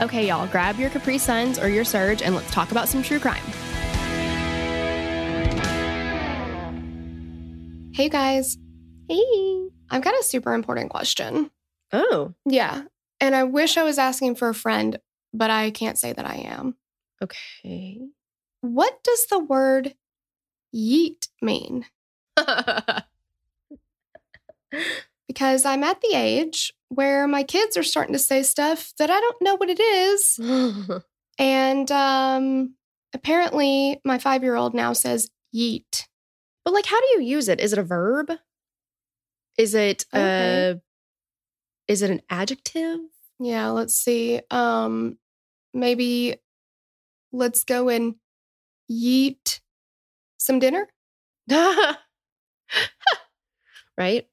Okay, y'all, grab your Capri Suns or your Surge and let's talk about some true crime. Hey guys, Hey. I've got a super important question. Oh, Yeah, and I wish I was asking for a friend, but I can't say that I am. okay. What does the word yeet mean? Because I'm at the age where my kids are starting to say stuff that I don't know what it is. And um, apparently, my five year old now says yeet. but like, how do you use it? Is it a verb? Is it Okay. uh is it an adjective? Yeah, let's see. Um, maybe let's go and yeet some dinner. right?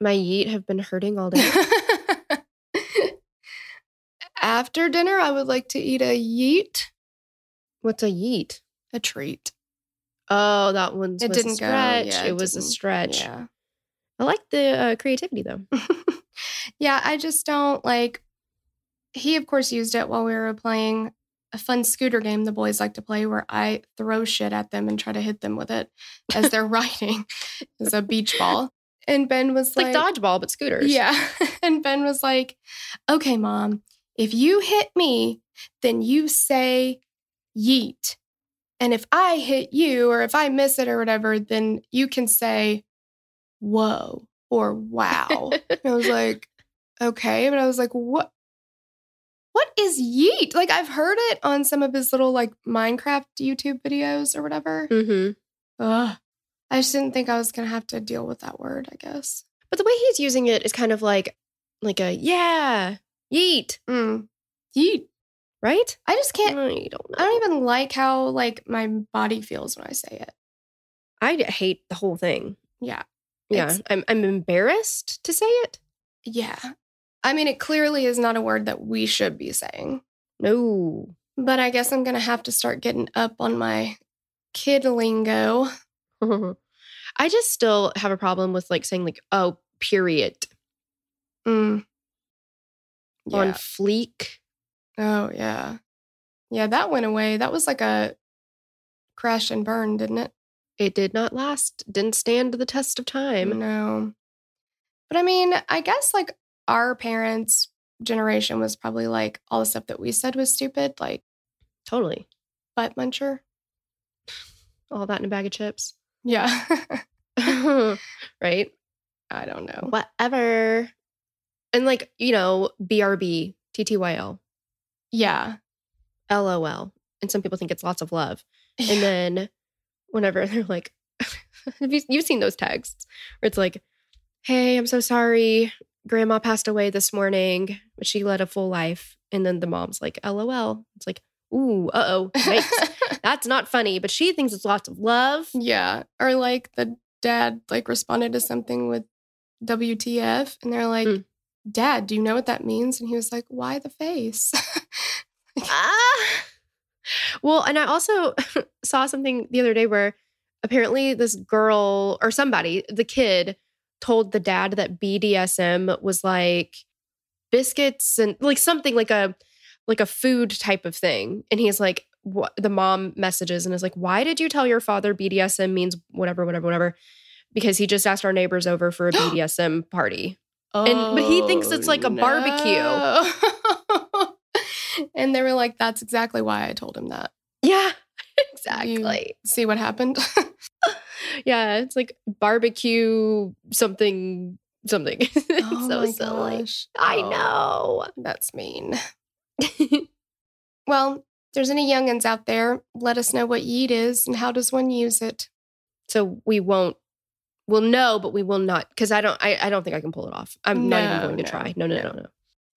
My yeet have been hurting all day. After dinner, I would like to eat a yeet, What's a yeet? a treat. Oh, that one's It was didn't a go. stretch. Yeah, it, it was a stretch. Yeah. I like the uh, creativity though. yeah, I just don't like. He, of course, used it while we were playing a fun scooter game the boys like to play where I throw shit at them and try to hit them with it as they're riding as a beach ball. And Ben was like, like, dodgeball, but scooters. Yeah. And Ben was like, okay, mom, if you hit me, then you say yeet. And if I hit you or if I miss it or whatever, then you can say whoa or wow. And I was like, okay. But I was like, what? What is yeet? Like I've heard it on some of his little like Minecraft YouTube videos or whatever. hmm Ugh. I just didn't think I was gonna have to deal with that word, I guess. But the way he's using it is kind of like, like a yeah, yeet, Mm. Yeet. right? I just can't I don't know. I don't even like how like my body feels when I say it. I hate the whole thing. Yeah. Yeah, I'm I'm embarrassed to say it. Yeah. I mean, it clearly is not a word that we should be saying, No, but I guess I'm going to have to start getting up on my kid lingo. I just still have a problem with like saying like oh period Mm. on fleek. Oh, yeah. Yeah, that went away. That was like a crash and burn, didn't it? It did not last. Didn't stand the test of time. No. But I mean, I guess like our parents' generation was probably like all the stuff that we said was stupid, like Totally. butt muncher. All that in a bag of chips. Yeah. right? I don't know. Whatever. And like, you know, BRB, TTYL, Yeah. LOL. And some people think it's lots of love. And then whenever they're like, have you, you've seen those texts where it's like, hey, I'm so sorry. Grandma passed away this morning, but she led a full life. And then the mom's like, LOL. It's like, ooh, uh oh. That's not funny, but she thinks it's lots of love. yeah. Or like the dad like responded to something with WTF and they're like, Mm. Dad, do you know what that means? And he was like, Why the face? Ah. Well, and I also saw something the other day where apparently this girl or somebody, the kid, told the dad that BDSM was like biscuits and like something like a like a food type of thing. And he's like, what the mom messages and is like, why did you tell your father BDSM means whatever, whatever, whatever? Because he just asked our neighbors over for a BDSM party. And- but he thinks it's oh, like a barbecue. and they were like, that's exactly why I told him that. Yeah, exactly. See what happened? Yeah, it's like barbecue something something. Oh so my silly. gosh. I Oh, know. That's mean. Well, there's any youngins out there, let us know what yeet is and how does one use it. so we won't we'll know, but we will not because I don't I, I don't think I can pull it off. I'm not even No, going to try. No, no, no, no. no.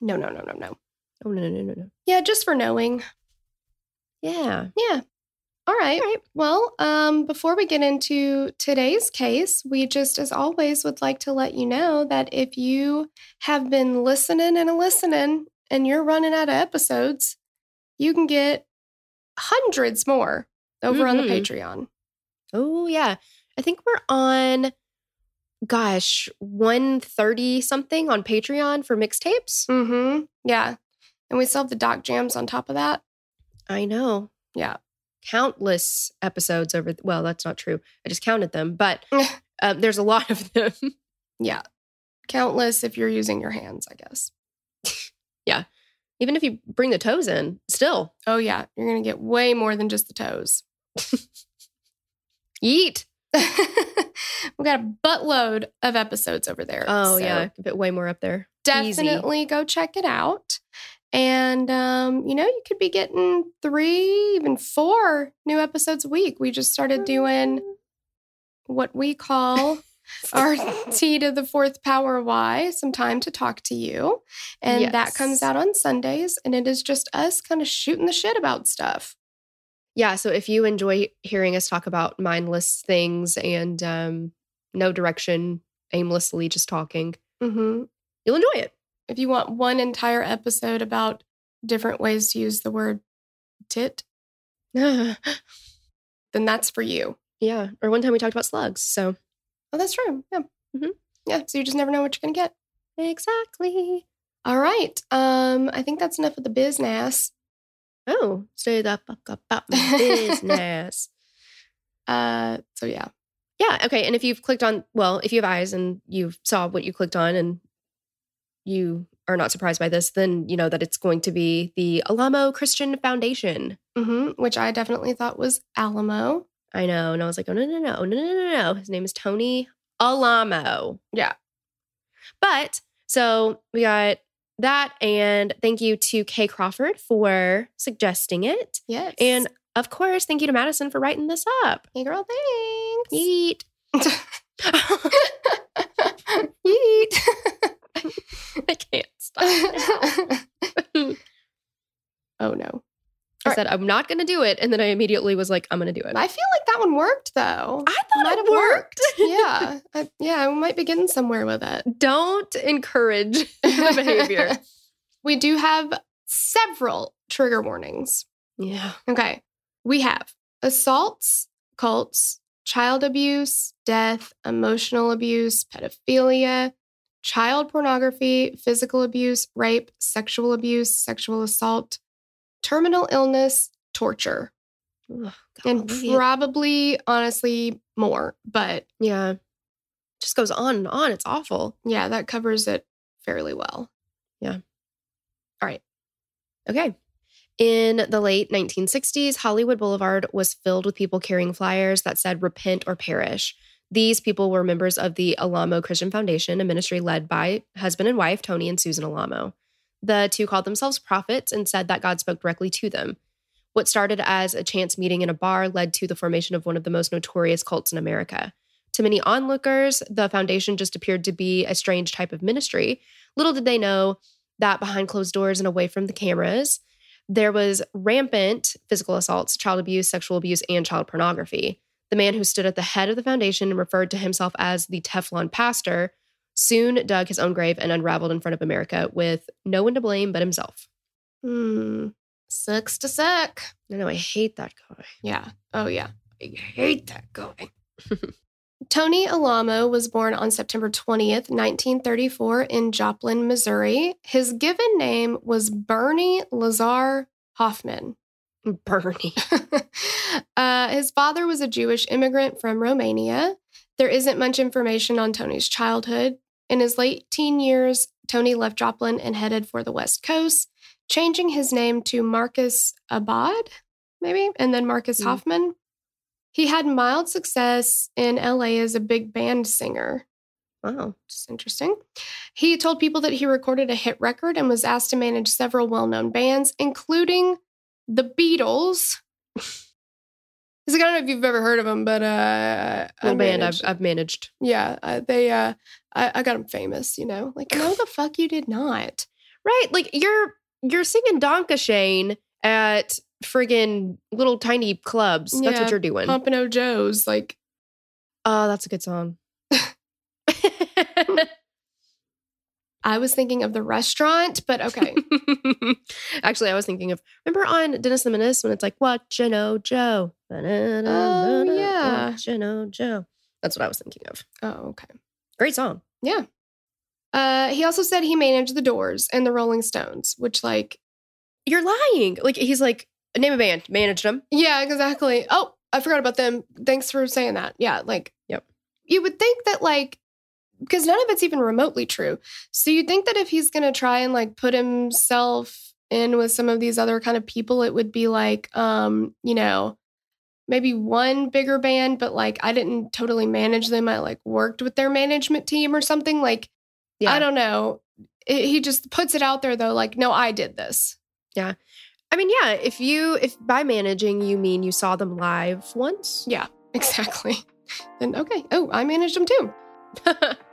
No, no, no, no, no. Oh no, no, no, no, no. Yeah, just for knowing. Yeah. Yeah. All right. All right. Well, um, before we get into today's case, we just, as always, would like to let you know that if you have been listening and listening and you're running out of episodes, you can get hundreds more over on the Mhm. Patreon. Oh yeah. I think we're on gosh, 130 something on Patreon for mixtapes. Mm-hmm. Yeah. And we still have the doc jams on top of that. I know. Yeah. Countless episodes over well, that's not true. I just counted them, but um, there's a lot of them. Yeah. Countless if you're using your hands, I guess. Even if you bring the toes in, still. Oh, yeah. You're going to get way more than just the toes. Eat. we got a buttload of episodes over there. Oh So yeah, a bit way more up there. Easy. Definitely go check it out. And um, you know, you could be getting three, even four new episodes a week. We just started doing what we call our T to the fourth power Y, some time to talk to you. And that comes out on Sundays. And it is just us kind of shooting the shit about stuff. Yeah, so if you enjoy hearing us talk about mindless things and um, no direction, aimlessly just talking, hmm you'll enjoy it. If you want one entire episode about different ways to use the word tit, then that's for you. Yeah. Or one time we talked about slugs. So Oh, that's true. Yeah. Mhm. Yeah. So you just never know what you're going to get. exactly. All right. Um, I think that's enough of the business. Oh, stay the fuck about my business. Uh, so yeah. Yeah. Okay. And if you've clicked on, well, if you have eyes and you saw what you clicked on and you are not surprised by this, then you know that it's going to be the Alamo Christian Foundation. hmm Which I definitely thought was Alamo. I know. And I was like, oh, no, no, no, no, no, no, no. His name is Tony Alamo. Yeah. But so we got that. And thank you to Kay Crawford for suggesting it. Yes. And of course, thank you to Madison for writing this up. hey, girl, thanks. Yeet. Yeet. I can't stop. oh no. I said, I'm not going to do it. And then I immediately was like, I'm going to do it. I feel like that one worked though. I thought Might it have worked. yeah. I, yeah. We might be getting somewhere with it. Don't encourage the behavior. we do have several trigger warnings. yeah. Okay. We have assaults, cults, child abuse, death, emotional abuse, pedophilia, child pornography, physical abuse, rape, sexual abuse, sexual assault, terminal illness, torture, and probably, honestly, more. But yeah. Just goes on and on. It's awful. yeah, that covers it fairly well. Yeah. All right. Okay. In the late 1960s, Hollywood Boulevard was filled with people carrying flyers that said repent or perish. These people were members of the Alamo Christian Foundation, a ministry led by husband and wife, Tony and Susan Alamo. The two called themselves prophets and said that God spoke directly to them. What started as a chance meeting in a bar led to the formation of one of the most notorious cults in America. To many onlookers, the foundation just appeared to be a strange type of ministry. Little did they know that behind closed doors and away from the cameras, there was rampant physical assaults, child abuse, sexual abuse, and child pornography. The man who stood at the head of the foundation and referred to himself as the Teflon pastor soon dug his own grave and unraveled in front of America with no one to blame but himself. Hmm. Sucks to suck. I know, I hate that guy. Yeah. Oh, yeah. I hate that guy. Tony Alamo was born on September 20th, 1934, in Joplin, Missouri. His given name was Bernie Lazar Hoffman. Bernie. uh, his father was a Jewish immigrant from Romania. There isn't much information on Tony's childhood, In his late teen years, Tony left Joplin and headed for the West Coast, changing his name to Marcus Abad, maybe, and then Marcus Mm. Hoffman. He had mild success in LA as a big band singer. Wow. is interesting. He told people that he recorded a hit record and was asked to manage several well known bands, including the Beatles. He's like, I don't know if you've ever heard of them, but uh, Little band I've, managed- I've managed. yeah, uh, they, uh, I, I got him famous, you know? Like, no, the fuck you did not. Right. Like you're you're singing Danke Schoen at friggin' little tiny clubs. That's what you're doing. Pompano Joe's, like, Oh, that's a good song. I was thinking of the restaurant, but okay. Actually, I was thinking of remember on Dennis the Menace when it's like what Joe. Oh, yeah. Know, Joe. That's what I was thinking of. oh, okay. Great song. Yeah. Uh, he also said he managed the Doors and the Rolling Stones, which, like, You're lying. Like he's like name a band, managed them. Yeah, exactly. Oh, I forgot about them. Thanks for saying that. Yeah, like, Yep. You would think that, like, because none of it's even remotely true. So you'd think that if he's going to try and like put himself in with some of these other kind of people, it would be like, um, you know, maybe one bigger band, but like I didn't totally manage them. I like worked with their management team or something. Like, I don't know. It, he just puts it out there though, like, no, I did this. Yeah. I mean, yeah, if you if by managing you mean you saw them live once. Yeah, exactly. Then okay. Oh, I managed them too.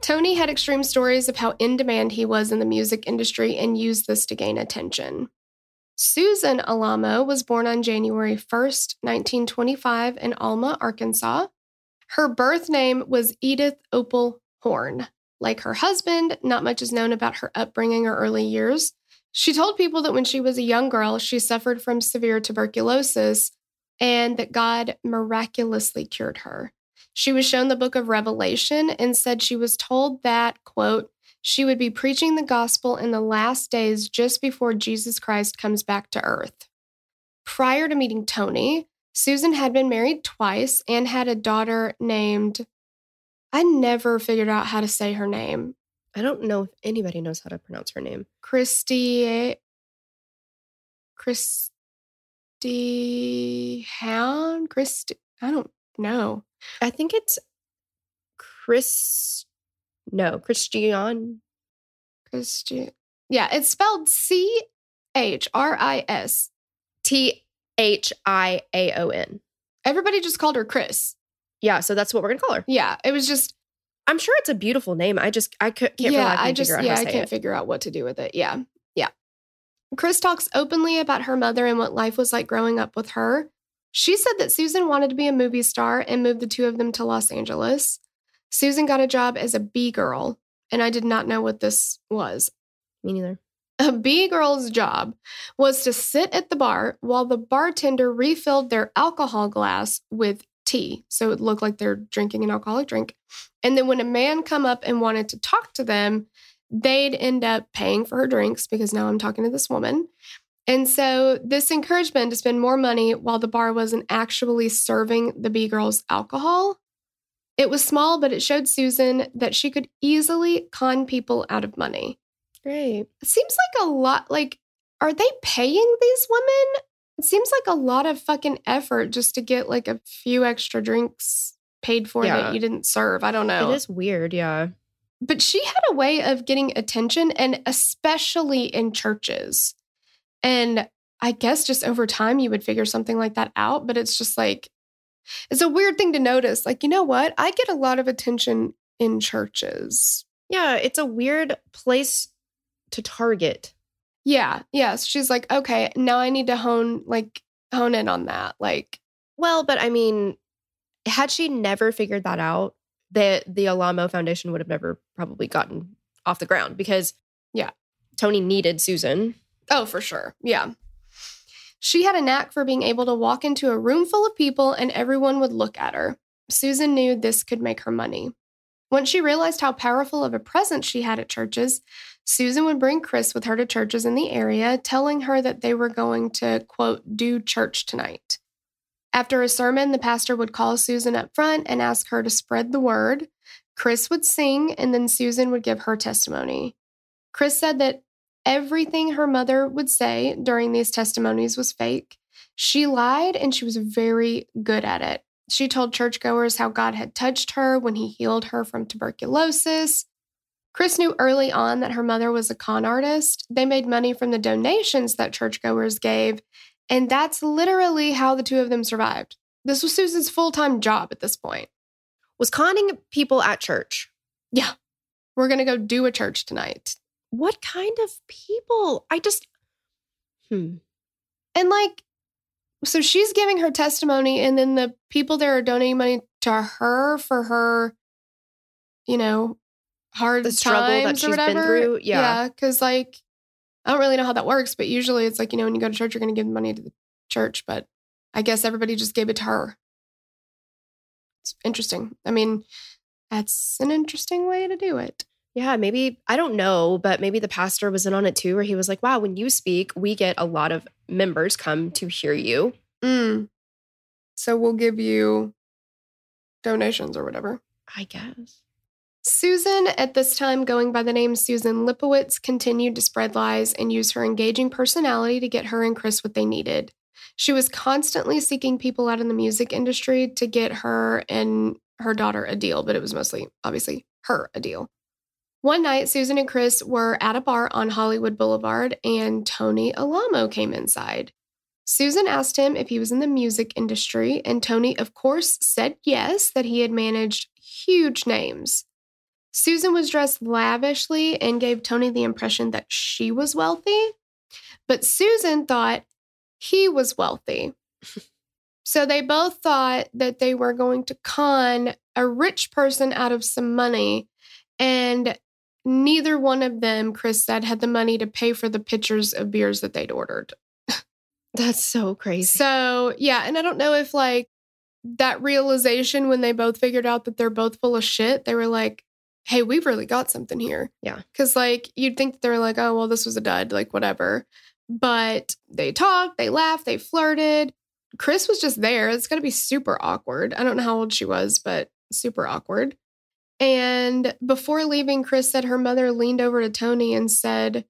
Tony had extreme stories of how in demand he was in the music industry and used this to gain attention. Susan Alamo was born on January 1st, 1925, in Alma, Arkansas. Her birth name was Edith Opal Horn. Like her husband, not much is known about her upbringing or early years. She told people that when she was a young girl, she suffered from severe tuberculosis and that God miraculously cured her. She was shown the book of Revelation and said she was told that, quote, she would be preaching the gospel in the last days just before Jesus Christ comes back to earth. Prior to meeting Tony, Susan had been married twice and had a daughter named, I never figured out how to say her name, I don't know if anybody knows how to pronounce her name. Christy. Christy Hound? Christy. I don't know. I think it's Chris. No, Christian. Christy. Yeah, it's spelled C H R I S. T H I A O N. Everybody just called her Chris. Yeah, so that's what we're gonna call her. Yeah, it was just I'm sure it's a beautiful name. I just I could, can't. yeah. I just out yeah, I can't it. figure out what to do with it. Yeah, yeah. Chris talks openly about her mother and what life was like growing up with her. She said that Susan wanted to be a movie star and moved the two of them to Los Angeles. Susan got a job as a B girl, and I did not know what this was. Me neither. A B girl's job was to sit at the bar while the bartender refilled their alcohol glass with tea. So it looked like they're drinking an alcoholic drink. And then when a man come up and wanted to talk to them, they'd end up paying for her drinks because now I'm talking to this woman. And so this encouragement to spend more money while the bar wasn't actually serving the B girls alcohol. It was small, but it showed Susan that she could easily con people out of money. Great. It seems like a lot like are they paying these women? It seems like a lot of fucking effort just to get like a few extra drinks paid for Yeah. that you didn't serve. I don't know. It is weird. Yeah. But she had a way of getting attention and especially in churches. And I guess just over time you would figure something like that out, but it's just like it's a weird thing to notice. Like, you know what? I get a lot of attention in churches. Yeah. It's a weird place to target. Yeah, yes. She's like, okay, now I need to hone like hone in on that. Like, Well, but I mean, had she never figured that out, the the Alamo Foundation would have never probably gotten off the ground because Yeah. Tony needed Susan. Oh, for sure. Yeah. She had a knack for being able to walk into a room full of people and everyone would look at her. Susan knew this could make her money. Once she realized how powerful of a presence she had at churches, Susan would bring Chris with her to churches in the area, telling her that they were going to, quote, do church tonight. After a sermon, the pastor would call Susan up front and ask her to spread the word. Chris would sing, and then Susan would give her testimony. Chris said that everything her mother would say during these testimonies was fake. She lied and she was very good at it. She told churchgoers how God had touched her when he healed her from tuberculosis. Chris knew early on that her mother was a con artist. They made money from the donations that churchgoers gave, and that's literally how the two of them survived. This was Susan's full time job at this point. Was conning people at church. Yeah, we're going to go do a church tonight. What kind of people? I just hmm. And like, so she's giving her testimony, and then the people there are donating money to her for her, you know, hard The struggle that she's been through, yeah. yeah. Because like, I don't really know how that works, but usually it's like you know when you go to church, you're going to give money to the church, but I guess everybody just gave it to her. It's interesting. I mean, that's an interesting way to do it. Yeah, maybe I don't know, but maybe the pastor was in on it too, where he was like, "Wow, when you speak, we get a lot of members come to hear you." Mm. So we'll give you donations or whatever. I guess. Susan, at this time going by the name Susan Lipowitz, continued to spread lies and use her engaging personality to get her and Chris what they needed. She was constantly seeking people out in the music industry to get her and her daughter a deal, but it was mostly, obviously, her a deal. One night, Susan and Chris were at a bar on Hollywood Boulevard, and Tony Alamo came inside. Susan asked him if he was in the music industry, and Tony, of course, said yes, that he had managed huge names. Susan was dressed lavishly and gave Tony the impression that she was wealthy, but Susan thought he was wealthy. so they both thought that they were going to con a rich person out of some money, and neither one of them, Chris said, had the money to pay for the pitchers of beers that they'd ordered. That's so crazy. So, yeah, and I don't know if like that realization when they both figured out that they're both full of shit, they were like, hey, we've really got something here. Yeah. Cause like you'd think they were like, oh, well, this was a dud, like whatever. But they talked, they laughed, they flirted. Chris was just there. It's going to be super awkward. I don't know how old she was, but super awkward. And before leaving, Chris said her mother leaned over to Tony and said,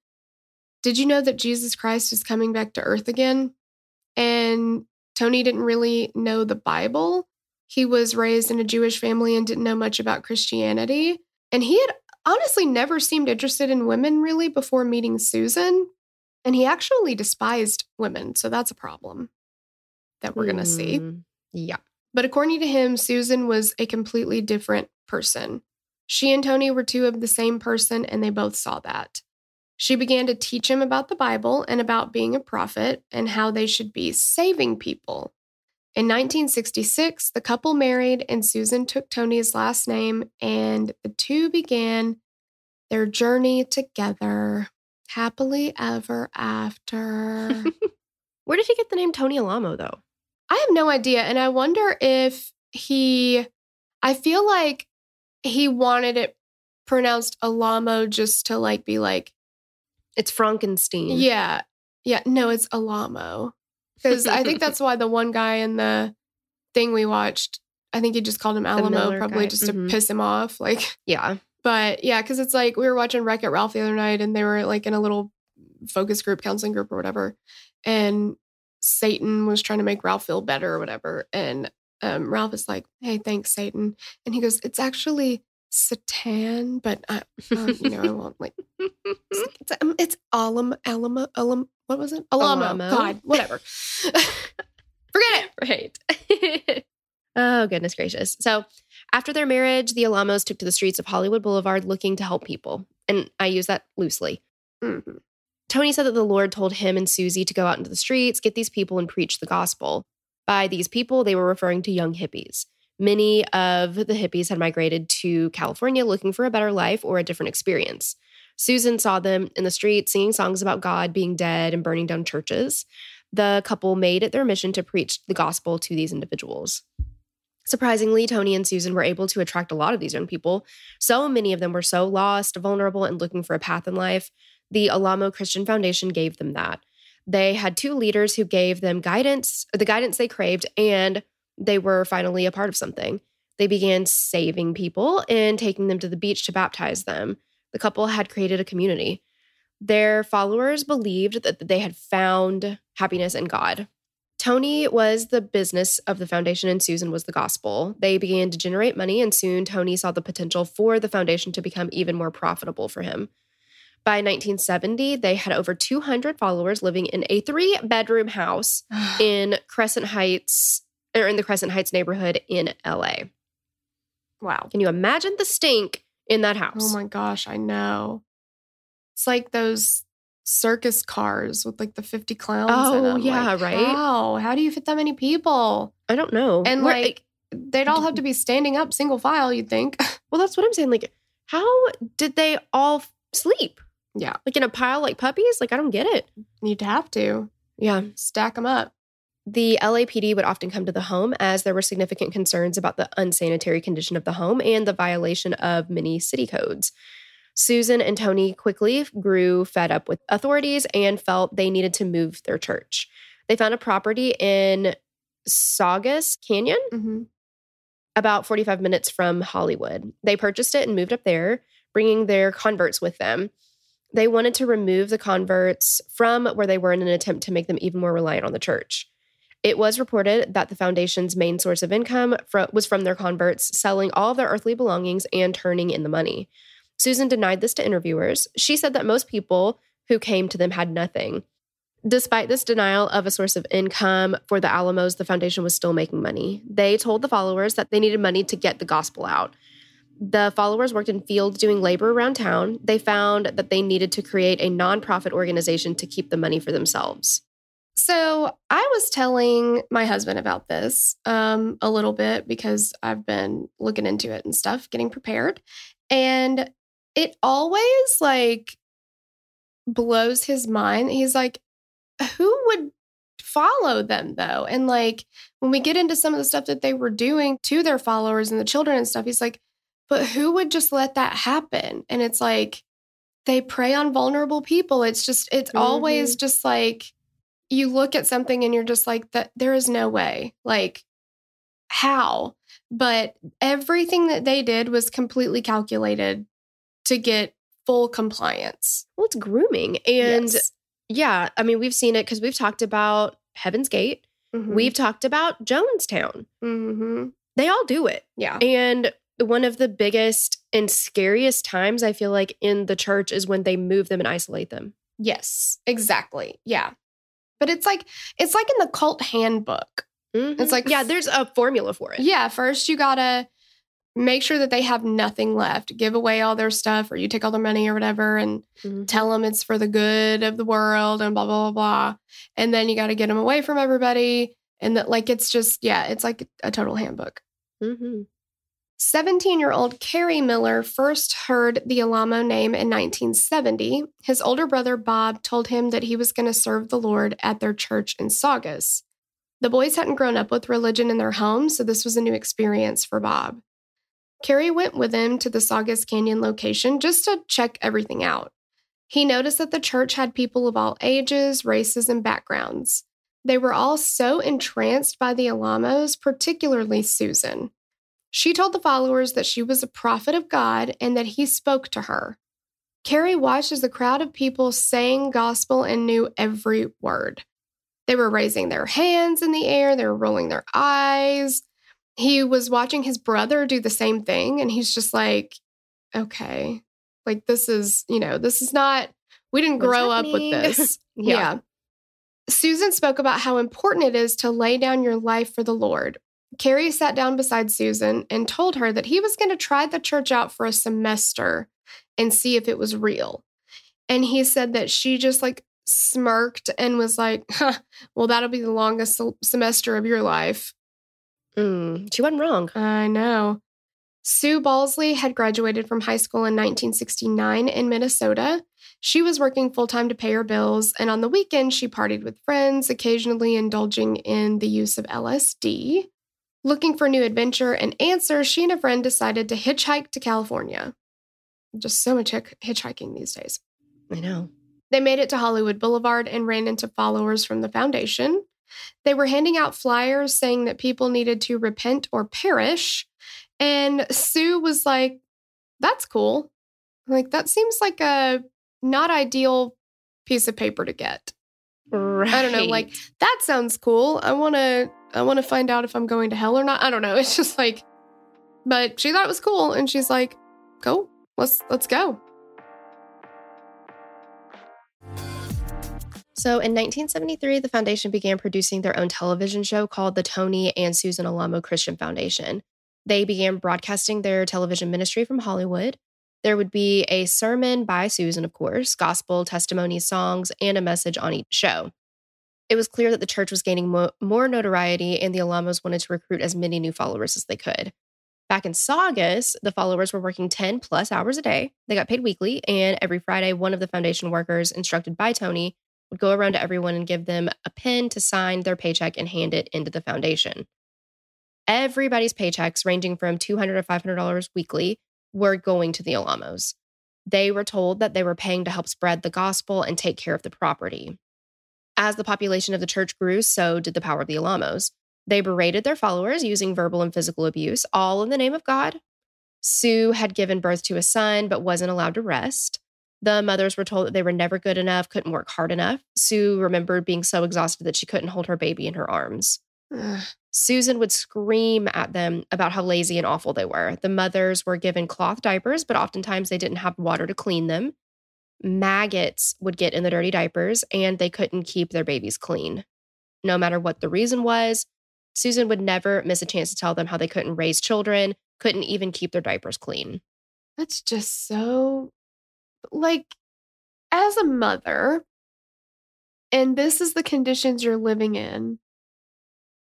Did you know that Jesus Christ is coming back to earth again? And Tony didn't really know the Bible. He was raised in a Jewish family and didn't know much about Christianity. And he had honestly never seemed interested in women really before meeting Susan. And he actually despised women. So that's a problem that we're going to see. Mm, Yeah. But according to him, Susan was a completely different person. She and Tony were two of the same person, and they both saw that. She began to teach him about the Bible and about being a prophet and how they should be saving people. In 1966, the couple married, and Susan took Tony's last name, and the two began their journey together happily ever after. Where did he get the name Tony Alamo though? I have no idea. And I wonder if he, I feel like he wanted it pronounced Alamo just to like be like, It's Frankenstein. yeah, yeah, no, it's Alamo. Because I think that's why the one guy in the thing we watched, I think he just called him Alamo, probably guy. just Mhm. to piss him off. Like, Yeah. but yeah, because it's like we were watching Wreck It Ralph the other night and they were like in a little focus group, counseling group or whatever. And Satan was trying to make Ralph feel better or whatever. And um, Ralph is like, hey, thanks, Satan. And he goes, it's actually Satan, but I, um, you know, I won't like, it's, it's, um, it's Alam, Alamo, Alam, what was it? Alamo. Alamo. God, whatever. Forget it. Right. oh, goodness gracious. So, after their marriage, the Alamos took to the streets of Hollywood Boulevard looking to help people. And I use that loosely. Mhm. Tony said that the Lord told him and Susie to go out into the streets, get these people, and preach the gospel. By these people, they were referring to young hippies. Many of the hippies had migrated to California looking for a better life or a different experience. Susan saw them in the street singing songs about God being dead and burning down churches. The couple made it their mission to preach the gospel to these individuals. Surprisingly, Tony and Susan were able to attract a lot of these young people. So many of them were so lost, vulnerable, and looking for a path in life. The Alamo Christian Foundation gave them that. They had two leaders who gave them guidance, the guidance they craved, and they were finally a part of something. They began saving people and taking them to the beach to baptize them. The couple had created a community. Their followers believed that they had found happiness in God. Tony was the business of the foundation and Susan was the gospel. They began to generate money, and soon Tony saw the potential for the foundation to become even more profitable for him. By 1970, they had over 200 followers living in a three bedroom house in Crescent Heights, or in the Crescent Heights neighborhood in LA. Wow. Can you imagine the stink in that house? Oh my gosh, I know. It's like those circus cars with like the 50 clowns. in Oh, yeah, Like, right? Wow. How do you fit that many people? I don't know. And Where- like, they'd all have to be standing up single file, you'd think. well, that's what I'm saying. Like, how did they all sleep? Yeah, Like in a pile like puppies? Like, I don't get it. you'd have to Yeah. stack them up. The LAPD would often come to the home as there were significant concerns about the unsanitary condition of the home and the violation of many city codes. Susan and Tony quickly grew fed up with authorities and felt they needed to move their church. They found a property in Saugus Canyon, hmm about 45 minutes from Hollywood. They purchased it and moved up there, bringing their converts with them. They wanted to remove the converts from where they were in an attempt to make them even more reliant on the church. It was reported that the foundation's main source of income was from their converts selling all of their earthly belongings and turning in the money. Susan denied this to interviewers. She said that most people who came to them had nothing. Despite this denial of a source of income for the Alamos, the foundation was still making money. They told the followers that they needed money to get the gospel out. The followers worked in fields doing labor around town. They found that they needed to create a nonprofit organization to keep the money for themselves. So I was telling my husband about this um, a little bit because I've been looking into it and stuff, getting prepared. And it always like blows his mind. He's like, who would follow them though? And like when we get into some of the stuff that they were doing to their followers and the children and stuff, he's like, but who would just let that happen? And it's like, they prey on vulnerable people. It's just, it's always just like, you look at something and you're just like that there is no way like how but everything that they did was completely calculated to get full compliance Well, it's grooming. And Yes. yeah, I mean, we've seen it because we've talked about Heaven's Gate, Mhm. we've talked about Jonestown. Mhm. They all do it. yeah And one of the biggest and scariest times I feel like in the church is when they move them and isolate them. yes exactly yeah but it's like it's like in the cult handbook It's like- yeah, there's a formula for it. yeah first you gotta make sure that they have nothing left give away all their stuff or you take all their money or whatever and Mhm. tell them it's for the good of the world and blah blah blah blah and then you got to get them away from everybody and that like it's just yeah it's like a total handbook Mhm. 17 year old Carrie Miller first heard the Alamo name in 1970. His older brother Bob told him that he was going to serve the Lord at their church in Saugus. The boys hadn't grown up with religion in their home, so this was a new experience for Bob. Carrie went with him to the Saugus Canyon location just to check everything out. He noticed that the church had people of all ages, races, and backgrounds. They were all so entranced by the Alamos, particularly Susan. She told the followers that she was a prophet of God and that he spoke to her. Carrie watched as the crowd of people sang gospel and knew every word. They were raising their hands in the air, they were rolling their eyes. He was watching his brother do the same thing, and he's just like, okay, like this is, you know, this is not, we didn't What is grow up with this. Yeah. yeah. Susan spoke about how important it is to lay down your life for the Lord. Carrie sat down beside Susan and told her that he was going to try the church out for a semester and see if it was real. And he said that she just like smirked and was like, huh, well, that'll be the longest semester of your life. Mm, she wasn't wrong. I know. Sue Balsley had graduated from high school in 1969 in Minnesota. She was working full time to pay her bills, and on the weekend, she partied with friends, occasionally indulging in the use of LSD. Looking for new adventure and answers, she and a friend decided to hitchhike to California. Just so much hitch- hitchhiking these days. I know. They made it to Hollywood Boulevard and ran into followers from the foundation. They were handing out flyers saying that people needed to repent or perish. And Sue was like, that's cool. Like, that seems like a not ideal piece of paper to get. Right. I don't know, like, that sounds cool. I want to I want to find out if I'm going to hell or not. I don't know. It's just like but she thought it was cool and she's like, "Go. Let's let's go." So in 1973, the foundation began producing their own television show called the Tony and Susan Alamo Christian Foundation. They began broadcasting their television ministry from Hollywood. There would be a sermon by Susan, of course, gospel, testimony, songs, and a message on each show. It was clear that the church was gaining mo- more notoriety, and the Alamos wanted to recruit as many new followers as they could. Back in Saugus, the followers were working 10 plus hours a day. They got paid weekly, and every Friday, one of the foundation workers, instructed by Tony, would go around to everyone and give them a pen to sign their paycheck and hand it into the foundation. Everybody's paychecks, ranging from 200 to $500 weekly, were going to the Alamos. They were told that they were paying to help spread the gospel and take care of the property. As the population of the church grew, so did the power of the Alamos. They berated their followers using verbal and physical abuse, all in the name of God. Sue had given birth to a son, but wasn't allowed to rest. The mothers were told that they were never good enough, couldn't work hard enough. Sue remembered being so exhausted that she couldn't hold her baby in her arms. Susan would scream at them about how lazy and awful they were. The mothers were given cloth diapers, but oftentimes they didn't have water to clean them. Maggots would get in the dirty diapers, and they couldn't keep their babies clean. No matter what the reason was, Susan would never miss a chance to tell them how they couldn't raise children, couldn't even keep their diapers clean. That's just so like as a mother and this is the conditions you're living in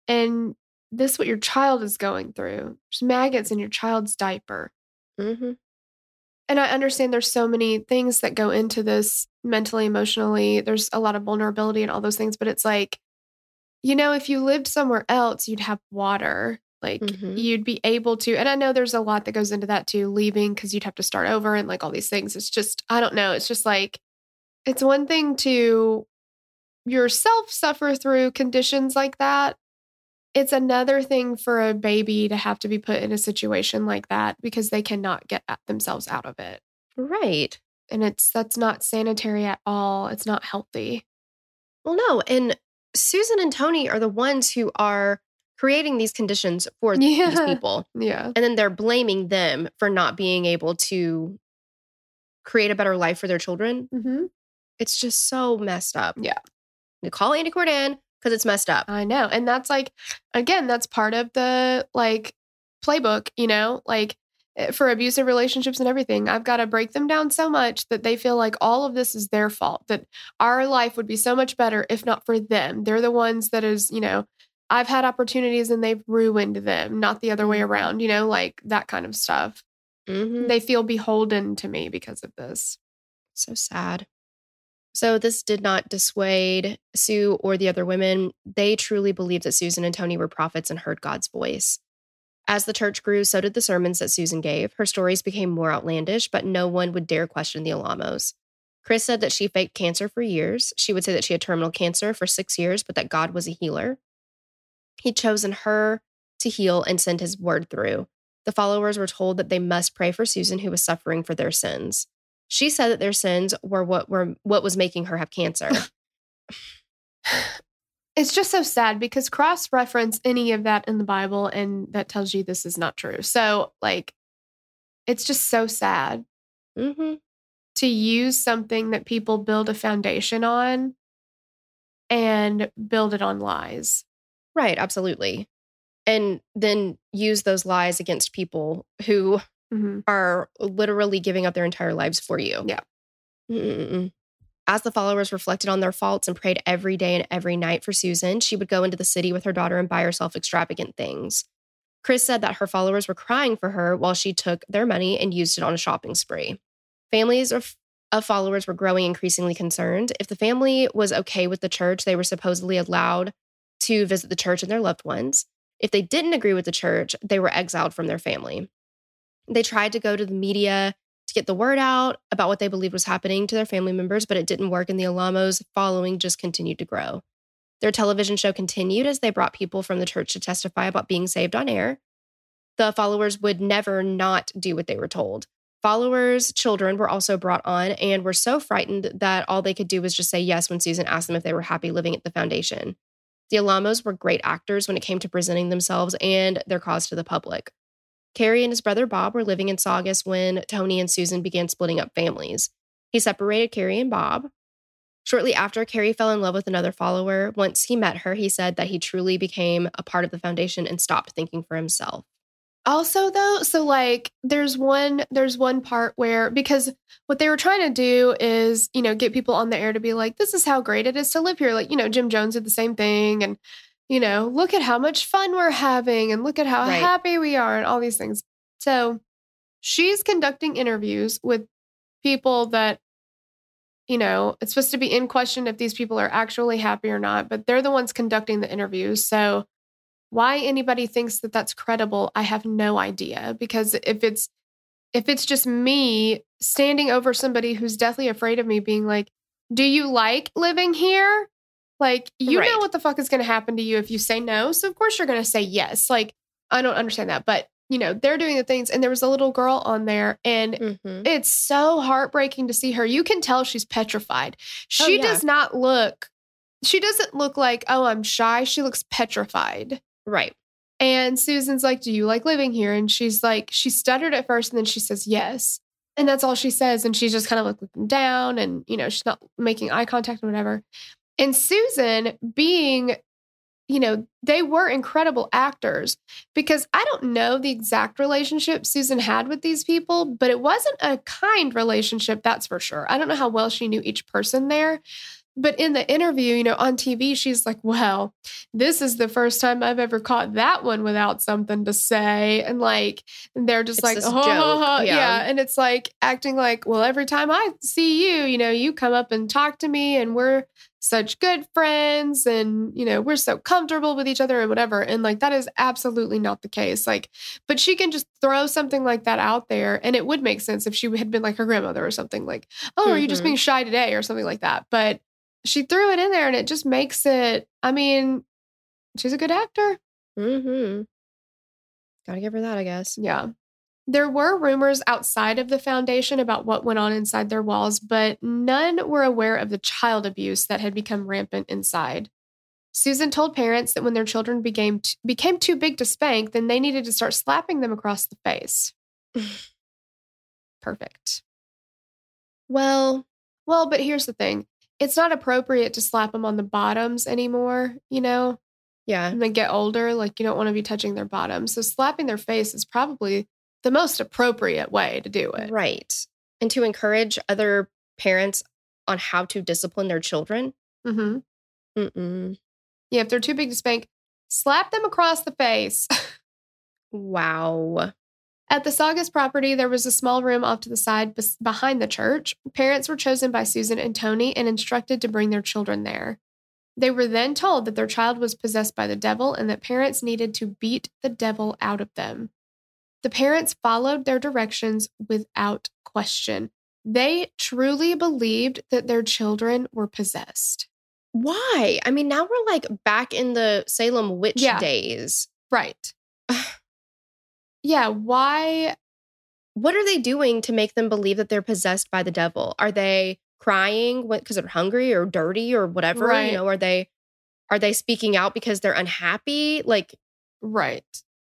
and this is what your child is going through. There's maggots in your child's diaper. Mm-hmm. And I understand there's so many things that go into this mentally, emotionally. There's a lot of vulnerability and all those things, but it's like, you know, if you lived somewhere else, you'd have water. Like Mhm. you'd be able to. And I know there's a lot that goes into that too, leaving because you'd have to start over and like all these things. It's just, I don't know. It's just like, it's one thing to yourself suffer through conditions like that. It's another thing for a baby to have to be put in a situation like that because they cannot get themselves out of it. Right. And it's that's not sanitary at all. It's not healthy. Well, no. And Susan and Tony are the ones who are creating these conditions for these people. Yeah. And then they're blaming them for not being able to create a better life for their children. Mm-hmm. It's just so messed up. Yeah. You call Andy Cordan because it's messed up. I know. And that's like, again, that's part of the like playbook, you know, like eh, for abusive relationships and everything. I've got to break them down so much that they feel like all of this is their fault, that our life would be so much better if not for them. They're the ones that is, you know, I've had opportunities and they've ruined them, not the other way around, you know, like that kind of stuff. Mhm. They feel beholden to me because of this. So sad. So this did not dissuade Sue or the other women. They truly believed that Susan and Tony were prophets and heard God's voice. As the church grew, so did the sermons that Susan gave. Her stories became more outlandish, but no one would dare question the Alamos. Chris said that she faked cancer for years. She would say that she had terminal cancer for six years, but that God was a healer. He'd chosen her to heal and send his word through. The followers were told that they must pray for Susan, who was suffering for their sins. She said that their sins were what were what was making her have cancer. It's just so sad because cross reference any of that in the Bible and that tells you this is not true. So, like, it's just so sad hmm to use something that people build a foundation on and build it on lies. Right, absolutely. And then use those lies against people who hmm are literally giving up their entire lives for you. Yeah. Mm-mm-mm. As the followers reflected on their faults and prayed every day and every night for Susan, she would go into the city with her daughter and buy herself extravagant things. Chris said that her followers were crying for her while she took their money and used it on a shopping spree. Families of, of followers were growing increasingly concerned. If the family was okay with the church, they were supposedly allowed to visit the church and their loved ones. If they didn't agree with the church, they were exiled from their family. They tried to go to the media to get the word out about what they believed was happening to their family members, but it didn't work, and the Alamos following just continued to grow. Their television show continued as they brought people from the church to testify about being saved on air. The followers would never not do what they were told. Followers' children were also brought on and were so frightened that all they could do was just say yes when Susan asked them if they were happy living at the foundation. The Alamos were great actors when it came to presenting themselves and their cause to the public. Carrie and his brother Bob were living in Saugus when Tony and Susan began splitting up families. He separated Carrie and Bob. Shortly after, Carrie fell in love with another follower. Once he met her, he said that he truly became a part of the foundation and stopped thinking for himself. Also though, so like there's one there's one part where because what they were trying to do is, you know, get people on the air to be like this is how great it is to live here. Like, you know, Jim Jones did the same thing and you know, look at how much fun we're having and look at how Right. happy we are and all these things. So, she's conducting interviews with people that you know, it's supposed to be in question if these people are actually happy or not, but they're the ones conducting the interviews. So, why anybody thinks that that's credible, I have no idea because if it's if it's just me standing over somebody who's deathly afraid of me being like, "Do you like living here?" Like, you know what the fuck is going to happen to you if you say no. So of course you're going to say yes. Like, I don't understand that, but you know, they're doing the things and there was a little girl on there and Mhm. it's so heartbreaking to see her. You can tell she's petrified. She Oh, yeah. does not look she doesn't look like, "Oh, I'm shy." She looks petrified. Right. And Susan's like, Do you like living here? And she's like, She stuttered at first and then she says, Yes. And that's all she says. And she's just kind of like looking down and, you know, she's not making eye contact or whatever. And Susan, being, you know, they were incredible actors because I don't know the exact relationship Susan had with these people, but it wasn't a kind relationship, that's for sure. I don't know how well she knew each person there. But in the interview, you know, on TV, she's like, well, this is the first time I've ever caught that one without something to say. And like, they're just It's like, oh, joke, yeah. yeah. And it's like acting like, well, every time I see you, you know, you come up and talk to me and we're such good friends and, you know, we're so comfortable with each other and whatever. And like, that is absolutely not the case. Like, but she can just throw something like that out there. And it would make sense if she had been like her grandmother or something like, oh, are you just being shy today or something like that? But she threw it in there and it just makes it, I mean, she's a good actor. Mm-hmm. Gotta give her that, I guess. Yeah. There were rumors outside of the foundation about what went on inside their walls, but none were aware of the child abuse that had become rampant inside. Susan told parents that when their children became t- became too big to spank, then they needed to start slapping them across the face. Perfect. Well, Well, but here's the thing. It's not appropriate to slap them on the bottoms anymore, you know? yeah. and they get older, like you don't want to be touching their bottom. So slapping their face is probably the most appropriate way to do it. Right. And to encourage other parents on how to discipline their children. hmm Mm-mm. Yeah, if they're too big to spank, slap them across the face. Wow. At the Saugus property, there was a small room off to the side bes- behind the church. Parents were chosen by Susan and Tony and instructed to bring their children there. They were then told that their child was possessed by the devil and that parents needed to beat the devil out of them. The parents followed their directions without question. They truly believed that their children were possessed. Why? I mean, now we're like back in the Salem witch Yeah. days. Right. yeah, why What are they doing to make them believe that they're possessed by the devil? Are they crying because they're hungry or dirty or whatever? Right. You know, are they are they speaking out because they're unhappy? Like Right.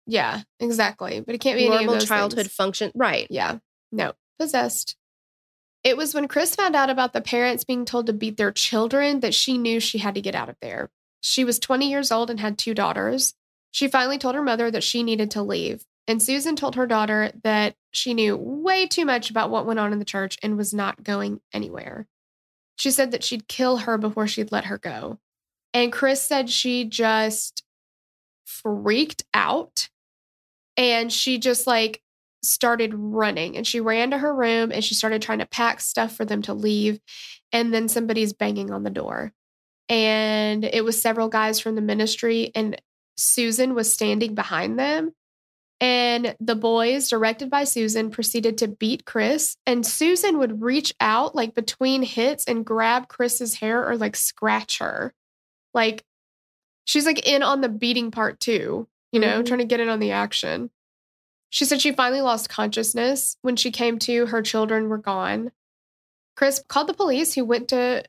Yeah, exactly. But it can't be normal childhood things. function. Right. Yeah. No, possessed. It was when Chris found out about the parents being told to beat their children that she knew she had to get out of there. She was 20 years old and had two daughters. She finally told her mother that she needed to leave. And Susan told her daughter that she knew way too much about what went on in the church and was not going anywhere. She said that she'd kill her before she'd let her go. And Chris said she just freaked out And she just like started running and she ran to her room and she started trying to pack stuff for them to leave. And then somebody's banging on the door. And it was several guys from the ministry, and Susan was standing behind them. And the boys, directed by Susan, proceeded to beat Chris. And Susan would reach out like between hits and grab Chris's hair or like scratch her. Like she's like in on the beating part too, you know, trying to get in on the action. She said she finally lost consciousness. When she came to, her children were gone. Chris called the police who went to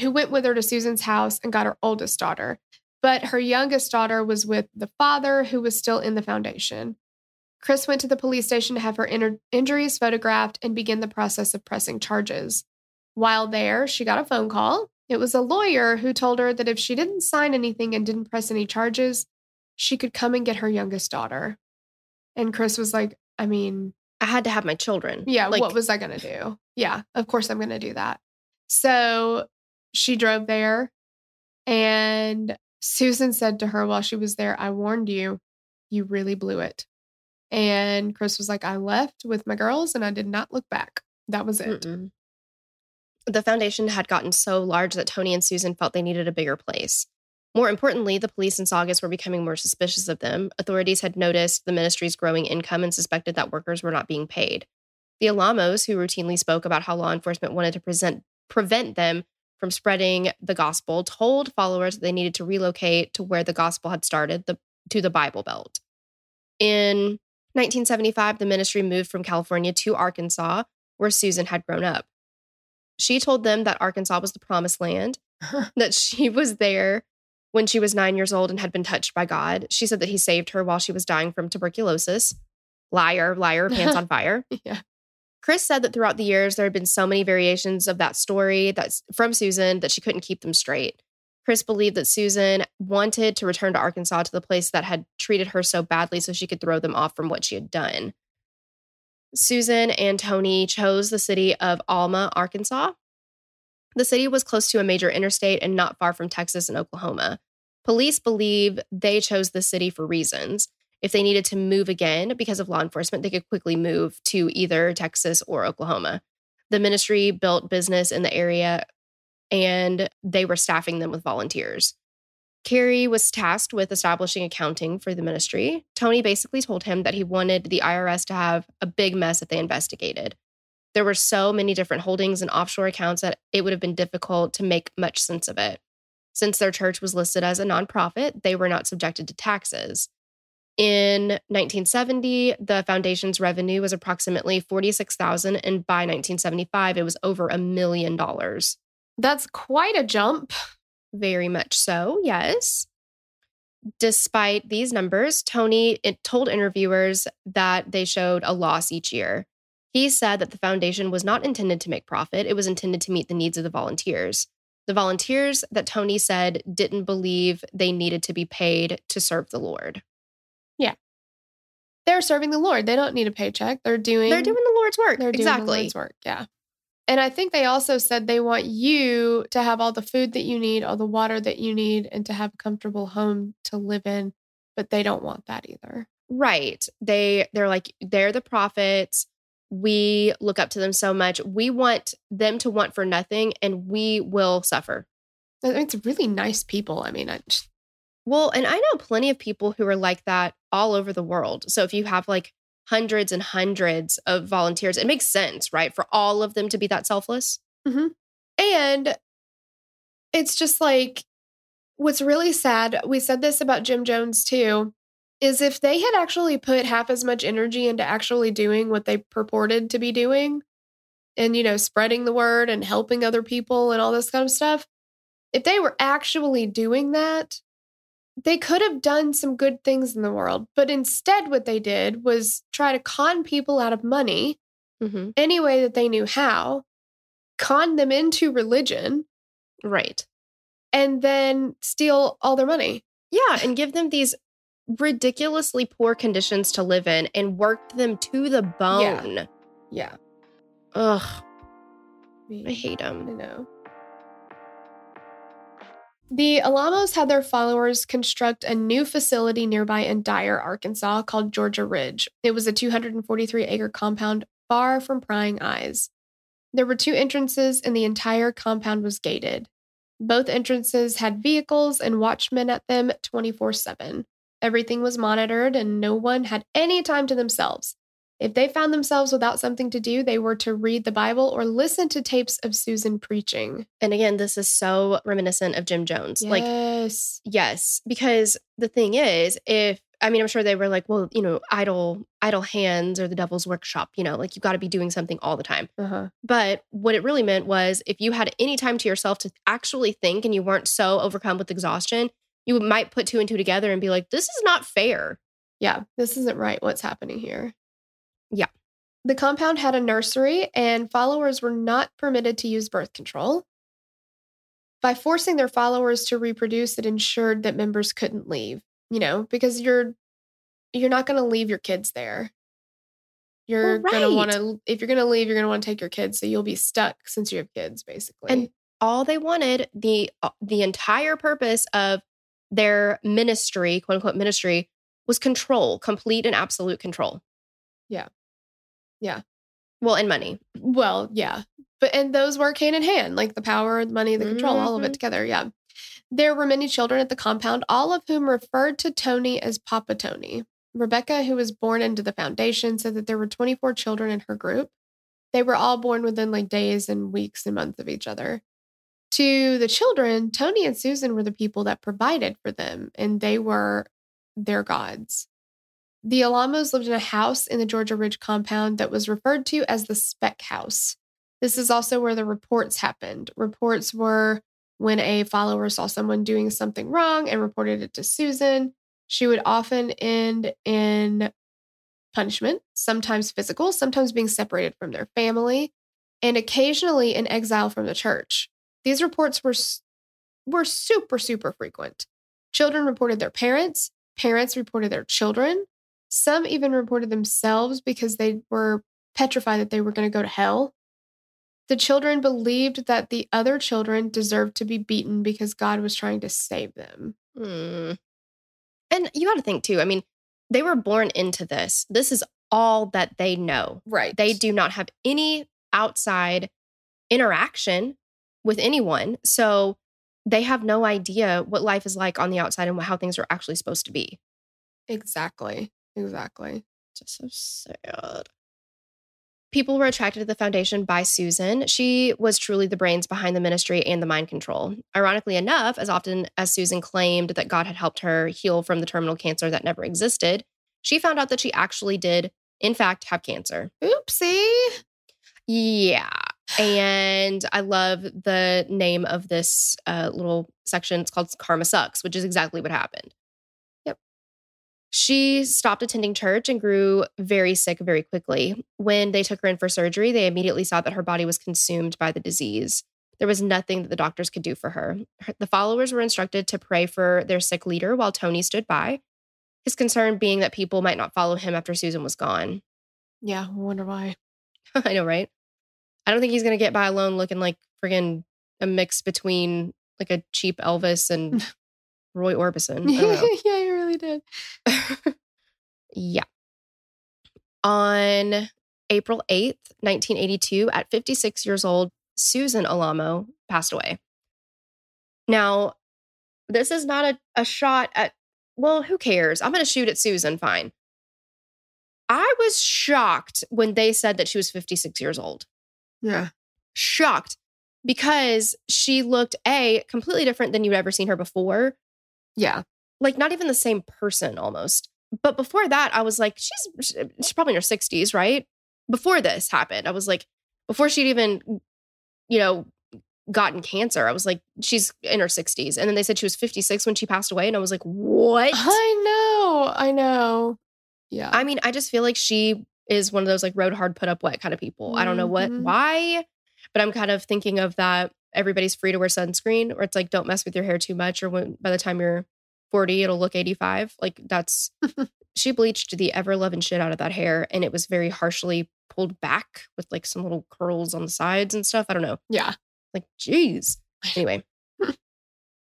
who went with her to Susan's house and got her oldest daughter. But her youngest daughter was with the father who was still in the foundation. Chris went to the police station to have her inner injuries photographed and begin the process of pressing charges. While there, she got a phone call. It was a lawyer who told her that if she didn't sign anything and didn't press any charges, she could come and get her youngest daughter. And Chris was like, I mean, I had to have my children. yeah, Like, what was I going to do? Yeah, of course I'm going to do that. So she drove there, and Susan said to her while she was there, I warned you, you really blew it. And Chris was like, I left with my girls and I did not look back. That was it. Mm-mm. The foundation had gotten so large that Tony and Susan felt they needed a bigger place. More importantly, the police in Saugus were becoming more suspicious of them. Authorities had noticed the ministry's growing income and suspected that workers were not being paid. The Alamos, who routinely spoke about how law enforcement wanted to present, prevent them from spreading the gospel, told followers that they needed to relocate to where the gospel had started, the, to the Bible Belt. In 1975, the ministry moved from California to Arkansas, where Susan had grown up. She told them that Arkansas was the promised land, that she was there when she was nine years old and had been touched by God. She said that he saved her while she was dying from tuberculosis. Liar, liar, pants on fire. Yeah. Chris said that throughout the years, there had been so many variations of that story that's from Susan that she couldn't keep them straight. Chris believed that Susan wanted to return to Arkansas to the place that had treated her so badly so she could throw them off from what she had done. Susan and Tony chose the city of Alma, Arkansas. The city was close to a major interstate and not far from Texas and Oklahoma. Police believe they chose the city for reasons. If they needed to move again because of law enforcement, they could quickly move to either Texas or Oklahoma. The ministry built business in the area and they were staffing them with volunteers. Carrie was tasked with establishing accounting for the ministry. Tony basically told him that he wanted the IRS to have a big mess if they investigated. There were so many different holdings and offshore accounts that it would have been difficult to make much sense of it. Since their church was listed as a nonprofit, they were not subjected to taxes. In 1970, the foundation's revenue was approximately 46,000 and by 1975 it was over a million dollars. That's quite a jump. Very much so, yes. Despite these numbers, Tony told interviewers that they showed a loss each year. He said that the foundation was not intended to make profit, it was intended to meet the needs of the volunteers. The volunteers that Tony said didn't believe they needed to be paid to serve the Lord. Yeah. They're serving the Lord. They don't need a paycheck. They're doing They're doing the Lord's work. They're doing exactly. the Lord's work. Yeah. And I think they also said they want you to have all the food that you need, all the water that you need, and to have a comfortable home to live in. But they don't want that either. Right. They they're like they're the prophets. We look up to them so much. We want them to want for nothing and we will suffer. I mean, it's really nice people. I mean, I just, Well, and I know plenty of people who are like that all over the world. So if you have like hundreds and hundreds of volunteers, it makes sense, right? For all of them to be that selfless. Mm-hmm. and it's just like what's really sad. We said this about Jim Jones too. Is if they had actually put half as much energy into actually doing what they purported to be doing and, you know, spreading the word and helping other people and all this kind of stuff, if they were actually doing that, they could have done some good things in the world. But instead, what they did was try to con people out of money Mm-hmm. any way that they knew how, con them into religion, Right. and then steal all their money. Yeah. And give them these ridiculously poor conditions to live in and work them to the bone. Yeah. yeah. Ugh. I I hate them. know. The Alamos had their followers construct a new facility nearby in Dyer, Arkansas called Georgia Ridge. It was a 243 acre compound far from prying eyes. There were two entrances, and the entire compound was gated. Both entrances had vehicles and watchmen at them 24 7. Everything was monitored, and no one had any time to themselves. If they found themselves without something to do, they were to read the Bible or listen to tapes of Susan preaching. And again, this is so reminiscent of Jim Jones. Like, Yes. yes, because the thing is, if I mean, I'm sure they were like, well, you know, idle, idle hands or the devil's workshop. You know, like you've got to be doing something all the time. Uh-huh. But what it really meant was, if you had any time to yourself to actually think, and you weren't so overcome with exhaustion, you might put two and two together and be like, this is not fair. Yeah, this isn't right what's happening here. Yeah. The compound had a nursery, and followers were not permitted to use birth control. By forcing their followers to reproduce, it ensured that members couldn't leave, you know, because you're you're not going to leave your kids there. You're Well, going to want to if you're going to leave, you're going to want to take your kids, so you'll be stuck since you have kids basically. And all they wanted the uh, the entire purpose of their ministry, quote unquote ministry, was control, complete and absolute control. Yeah. Yeah. Well, and money. Well, yeah. But and those work hand in hand, like the power, the money, the control, all of it Mhm. together. Yeah. There were many children at the compound, all of whom referred to Tony as Papa Tony. Rebecca, who was born into the foundation, said that there were 24 children in her group. They were all born within like days and weeks and months of each other. To the children, Tony and Susan were the people that provided for them, and they were their gods. The Alamos lived in a house in the Georgia Ridge compound that was referred to as the Speck House. This is also where the reports happened. Reports were when a follower saw someone doing something wrong and reported it to Susan. She would often end in punishment, sometimes physical, sometimes being separated from their family, and occasionally in exile from the church. These reports were were super super frequent. Children reported their parents, parents reported their children. Some even reported themselves because they were petrified that they were going to go to hell. The children believed that the other children deserved to be beaten because God was trying to save them. Hmm. And you got to think too. I mean, they were born into this. This is all that they know. Right. They do not have any outside interaction with anyone. So they have no idea what life is like on the outside and how things are actually supposed to be. Exactly. Exactly. Just so sad. People were attracted to the foundation by Susan. She was truly the brains behind the ministry and the mind control. Ironically enough, as often as Susan claimed that God had helped her heal from the terminal cancer that never existed, she found out that she actually did, in fact, have cancer. Oopsie. Yeah. And I love the name of this uh, little section. It's called Karma Sucks, which is exactly what happened. Yep. She stopped attending church and grew very sick very quickly. When they took her in for surgery, they immediately saw that her body was consumed by the disease. There was nothing that the doctors could do for her. Her- The followers were instructed to pray for their sick leader while Tony stood by, his concern being that people might not follow him after Susan was gone. Yeah. I wonder why. I know, right? I don't think he's gonna get by alone looking like friggin' a mix between like a cheap Elvis and Roy Orbison. I don't know. yeah, you really did. yeah. On April 8th, 1982, at 56 years old, Susan Alamo passed away. Now, this is not a, a shot at, well, who cares? I'm going to shoot at Susan, fine. I was shocked when they said that she was 56 years old. Yeah. Shocked because she looked A, completely different than you'd ever seen her before. Yeah. Like, not even the same person almost. But before that, I was like, she's she's probably in her 60s, right? Before this happened, I was like, before she'd even, you know, gotten cancer, I was like, she's in her 60s. And then they said she was 56 when she passed away. And I was like, what? I know. I know. Yeah. I mean, I just feel like she is one of those like rode hard, put up wet kind of people. I don't know what, Mhm. why, but I'm kind of thinking of that everybody's free to wear sunscreen, or it's like, don't mess with your hair too much, or when by the time you're 40, it'll look 85. Like that's, she bleached the ever loving shit out of that hair, and it was very harshly pulled back with like some little curls on the sides and stuff. I don't know. yeah. Like, geez. Anyway.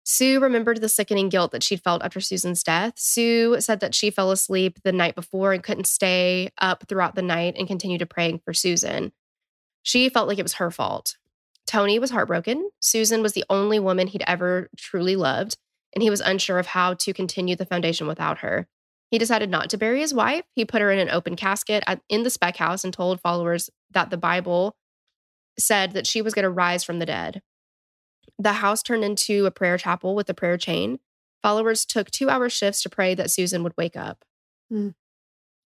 Sue remembered the sickening guilt that she'd felt after Susan's death. Sue said that she fell asleep the night before and couldn't stay up throughout the night and continued to praying for Susan. She felt like it was her fault. Tony was heartbroken. Susan was the only woman he'd ever truly loved, and he was unsure of how to continue the foundation without her. He decided not to bury his wife. He put her in an open casket at, in the spec house and told followers that the Bible said that she was going to rise from the dead. The house turned into a prayer chapel with a prayer chain. Followers took two hour shifts to pray that Susan would wake up. Hmm.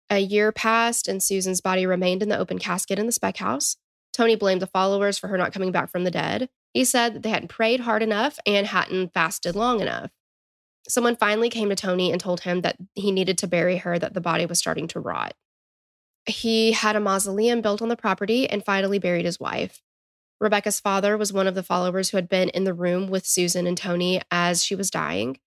A year passed, and Susan's body remained in the open casket in the spec house. Tony blamed the followers for her not coming back from the dead. He said that they hadn't prayed hard enough and hadn't fasted long enough. Someone finally came to Tony and told him that he needed to bury her, that the body was starting to rot. He had a mausoleum built on the property and finally buried his wife. Rebecca's father was one of the followers who had been in the room with Susan and Tony as she was dying.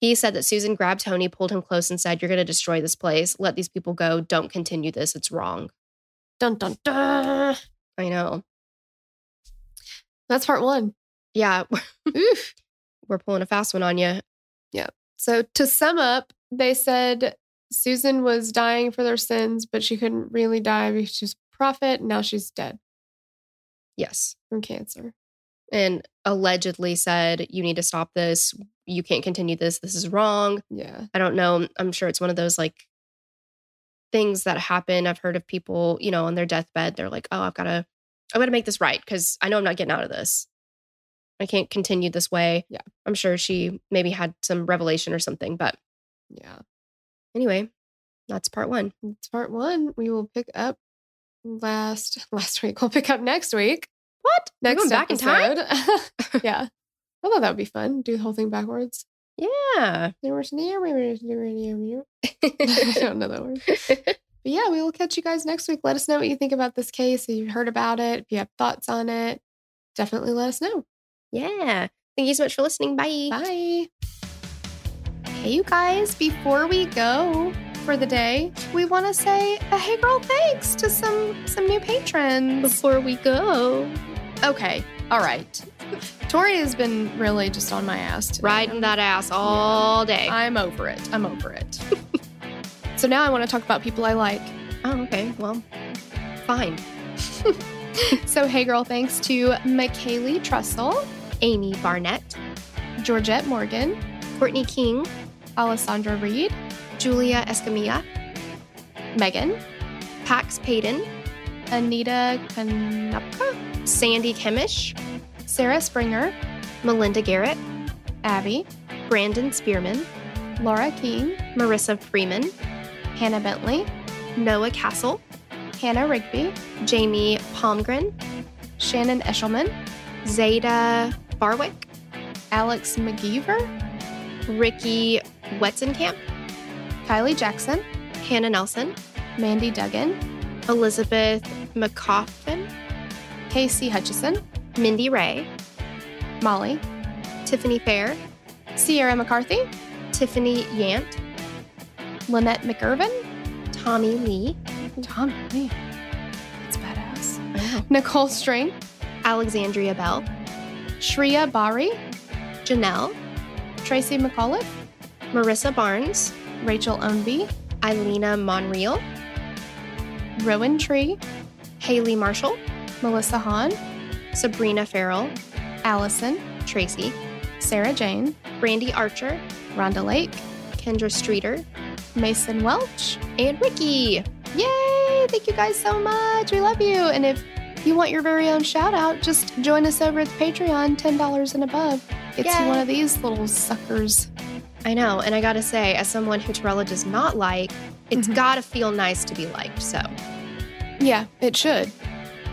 He said that Susan grabbed Tony, pulled him close, and said, You're going to destroy this place. Let these people go. Don't continue this. It's wrong. Dun dun dun. I know. That's part one. Yeah, Oof. we're pulling a fast one on you. Yeah. So to sum up, they said Susan was dying for their sins, but she couldn't really die because she was a prophet. And now she's dead Yes. from cancer. And allegedly said, You need to stop this. You can't continue this. This is wrong. Yeah. I don't know. I'm sure it's one of those like things that happen. I've heard of people, you know, on their deathbed, they're like, oh, I've got to, I've got to make this right because I know I'm not getting out of this. I can't continue this way. Yeah. I'm sure she maybe had some revelation or something. But Yeah. anyway, that's part one. It's part one. We will pick up last last week. We'll pick up next week. What? Next going back in time? episode. yeah. I thought that would be fun. Do the whole thing backwards. Yeah. There was I don't know that word. But yeah, we will catch you guys next week. Let us know what you think about this case. If you've heard about it, if you have thoughts on it, definitely let us know. yeah. Thank you so much for listening. Bye. Bye. Hey, you guys, before we go for the day, we want to say a hey girl thanks to some some new patrons. Before we go, Okay, all right. Tori has been really just on my ass today. riding that ass all day. I'm over it. I'm over it. so now I want to talk about people I like. oh, okay. Well, fine. So, hey girl, thanks to McKaylee Trussell, Amy Barnett, Georgette Morgan, Courtney King, Alessandra Reed, Julia Escamilla, Megan, Pax Payton, Anita Kanupka, Sandy Kemish, Sarah Springer, Melinda Garrett, Abby, Brandon Spearman, Laura King, Marissa Freeman, Hannah Bentley, Noah Castle, Hannah Rigby, Jamie Palmgren, Shannon Eshelman, Zeta Barwick, Alex McGeever, Ricky Wetzenkamp, Kylie Jackson, Hannah Nelson, Mandy Duggan, Elizabeth McCoffin, Casey Hutchison, Mindy Ray, Molly, Tiffany Fair, Sierra McCarthy, Tiffany Yant, Lynette McIrvin, Tommy Lee, Tommy Lee, that's badass. Nicole String, Alexandria Bell, Shreya Bari, Janelle, Tracy McAuliffe, Marissa Barnes, Rachel Ownby, Eilena Monreal, Rowan Tree, Haley Marshall, Melissa Hahn, Sabrina Farrell, Allison, Tracy, Sarah Jane, Brandy Archer, Rhonda Lake, Kendra Streeter, Mason Welch. and Ricky. Yay! Thank you guys so much. We love you. And if you want your very own shout out, just join us over at Patreon, $10 and above. Gets Yay. one of these little suckers. I know, and I gotta say, as someone who Torella does not like, it's Mhm. gotta feel nice to be liked. So Yeah, it should.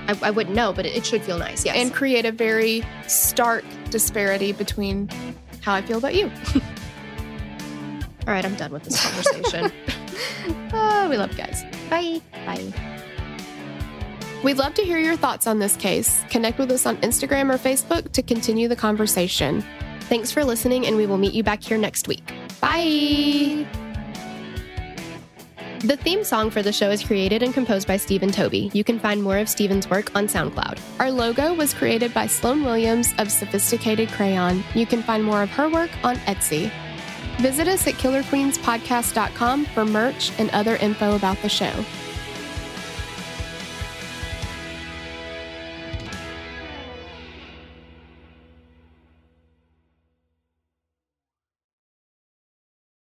I, I wouldn't know, but it, it should feel nice. Yes. And create a very stark disparity between how I feel about you. all right, I'm done with this conversation. Oh, we love you guys. Bye. Bye. We'd love to hear your thoughts on this case. Connect with us on Instagram or Facebook to continue the conversation. Thanks for listening, and we will meet you back here next week. Bye. The theme song for the show is created and composed by Stephen Toby. You can find more of Stephen's work on SoundCloud. Our logo was created by Sloan Williams of Sophisticated Crayon. You can find more of her work on Etsy. Visit us at killerqueenspodcast.com for merch and other info about the show.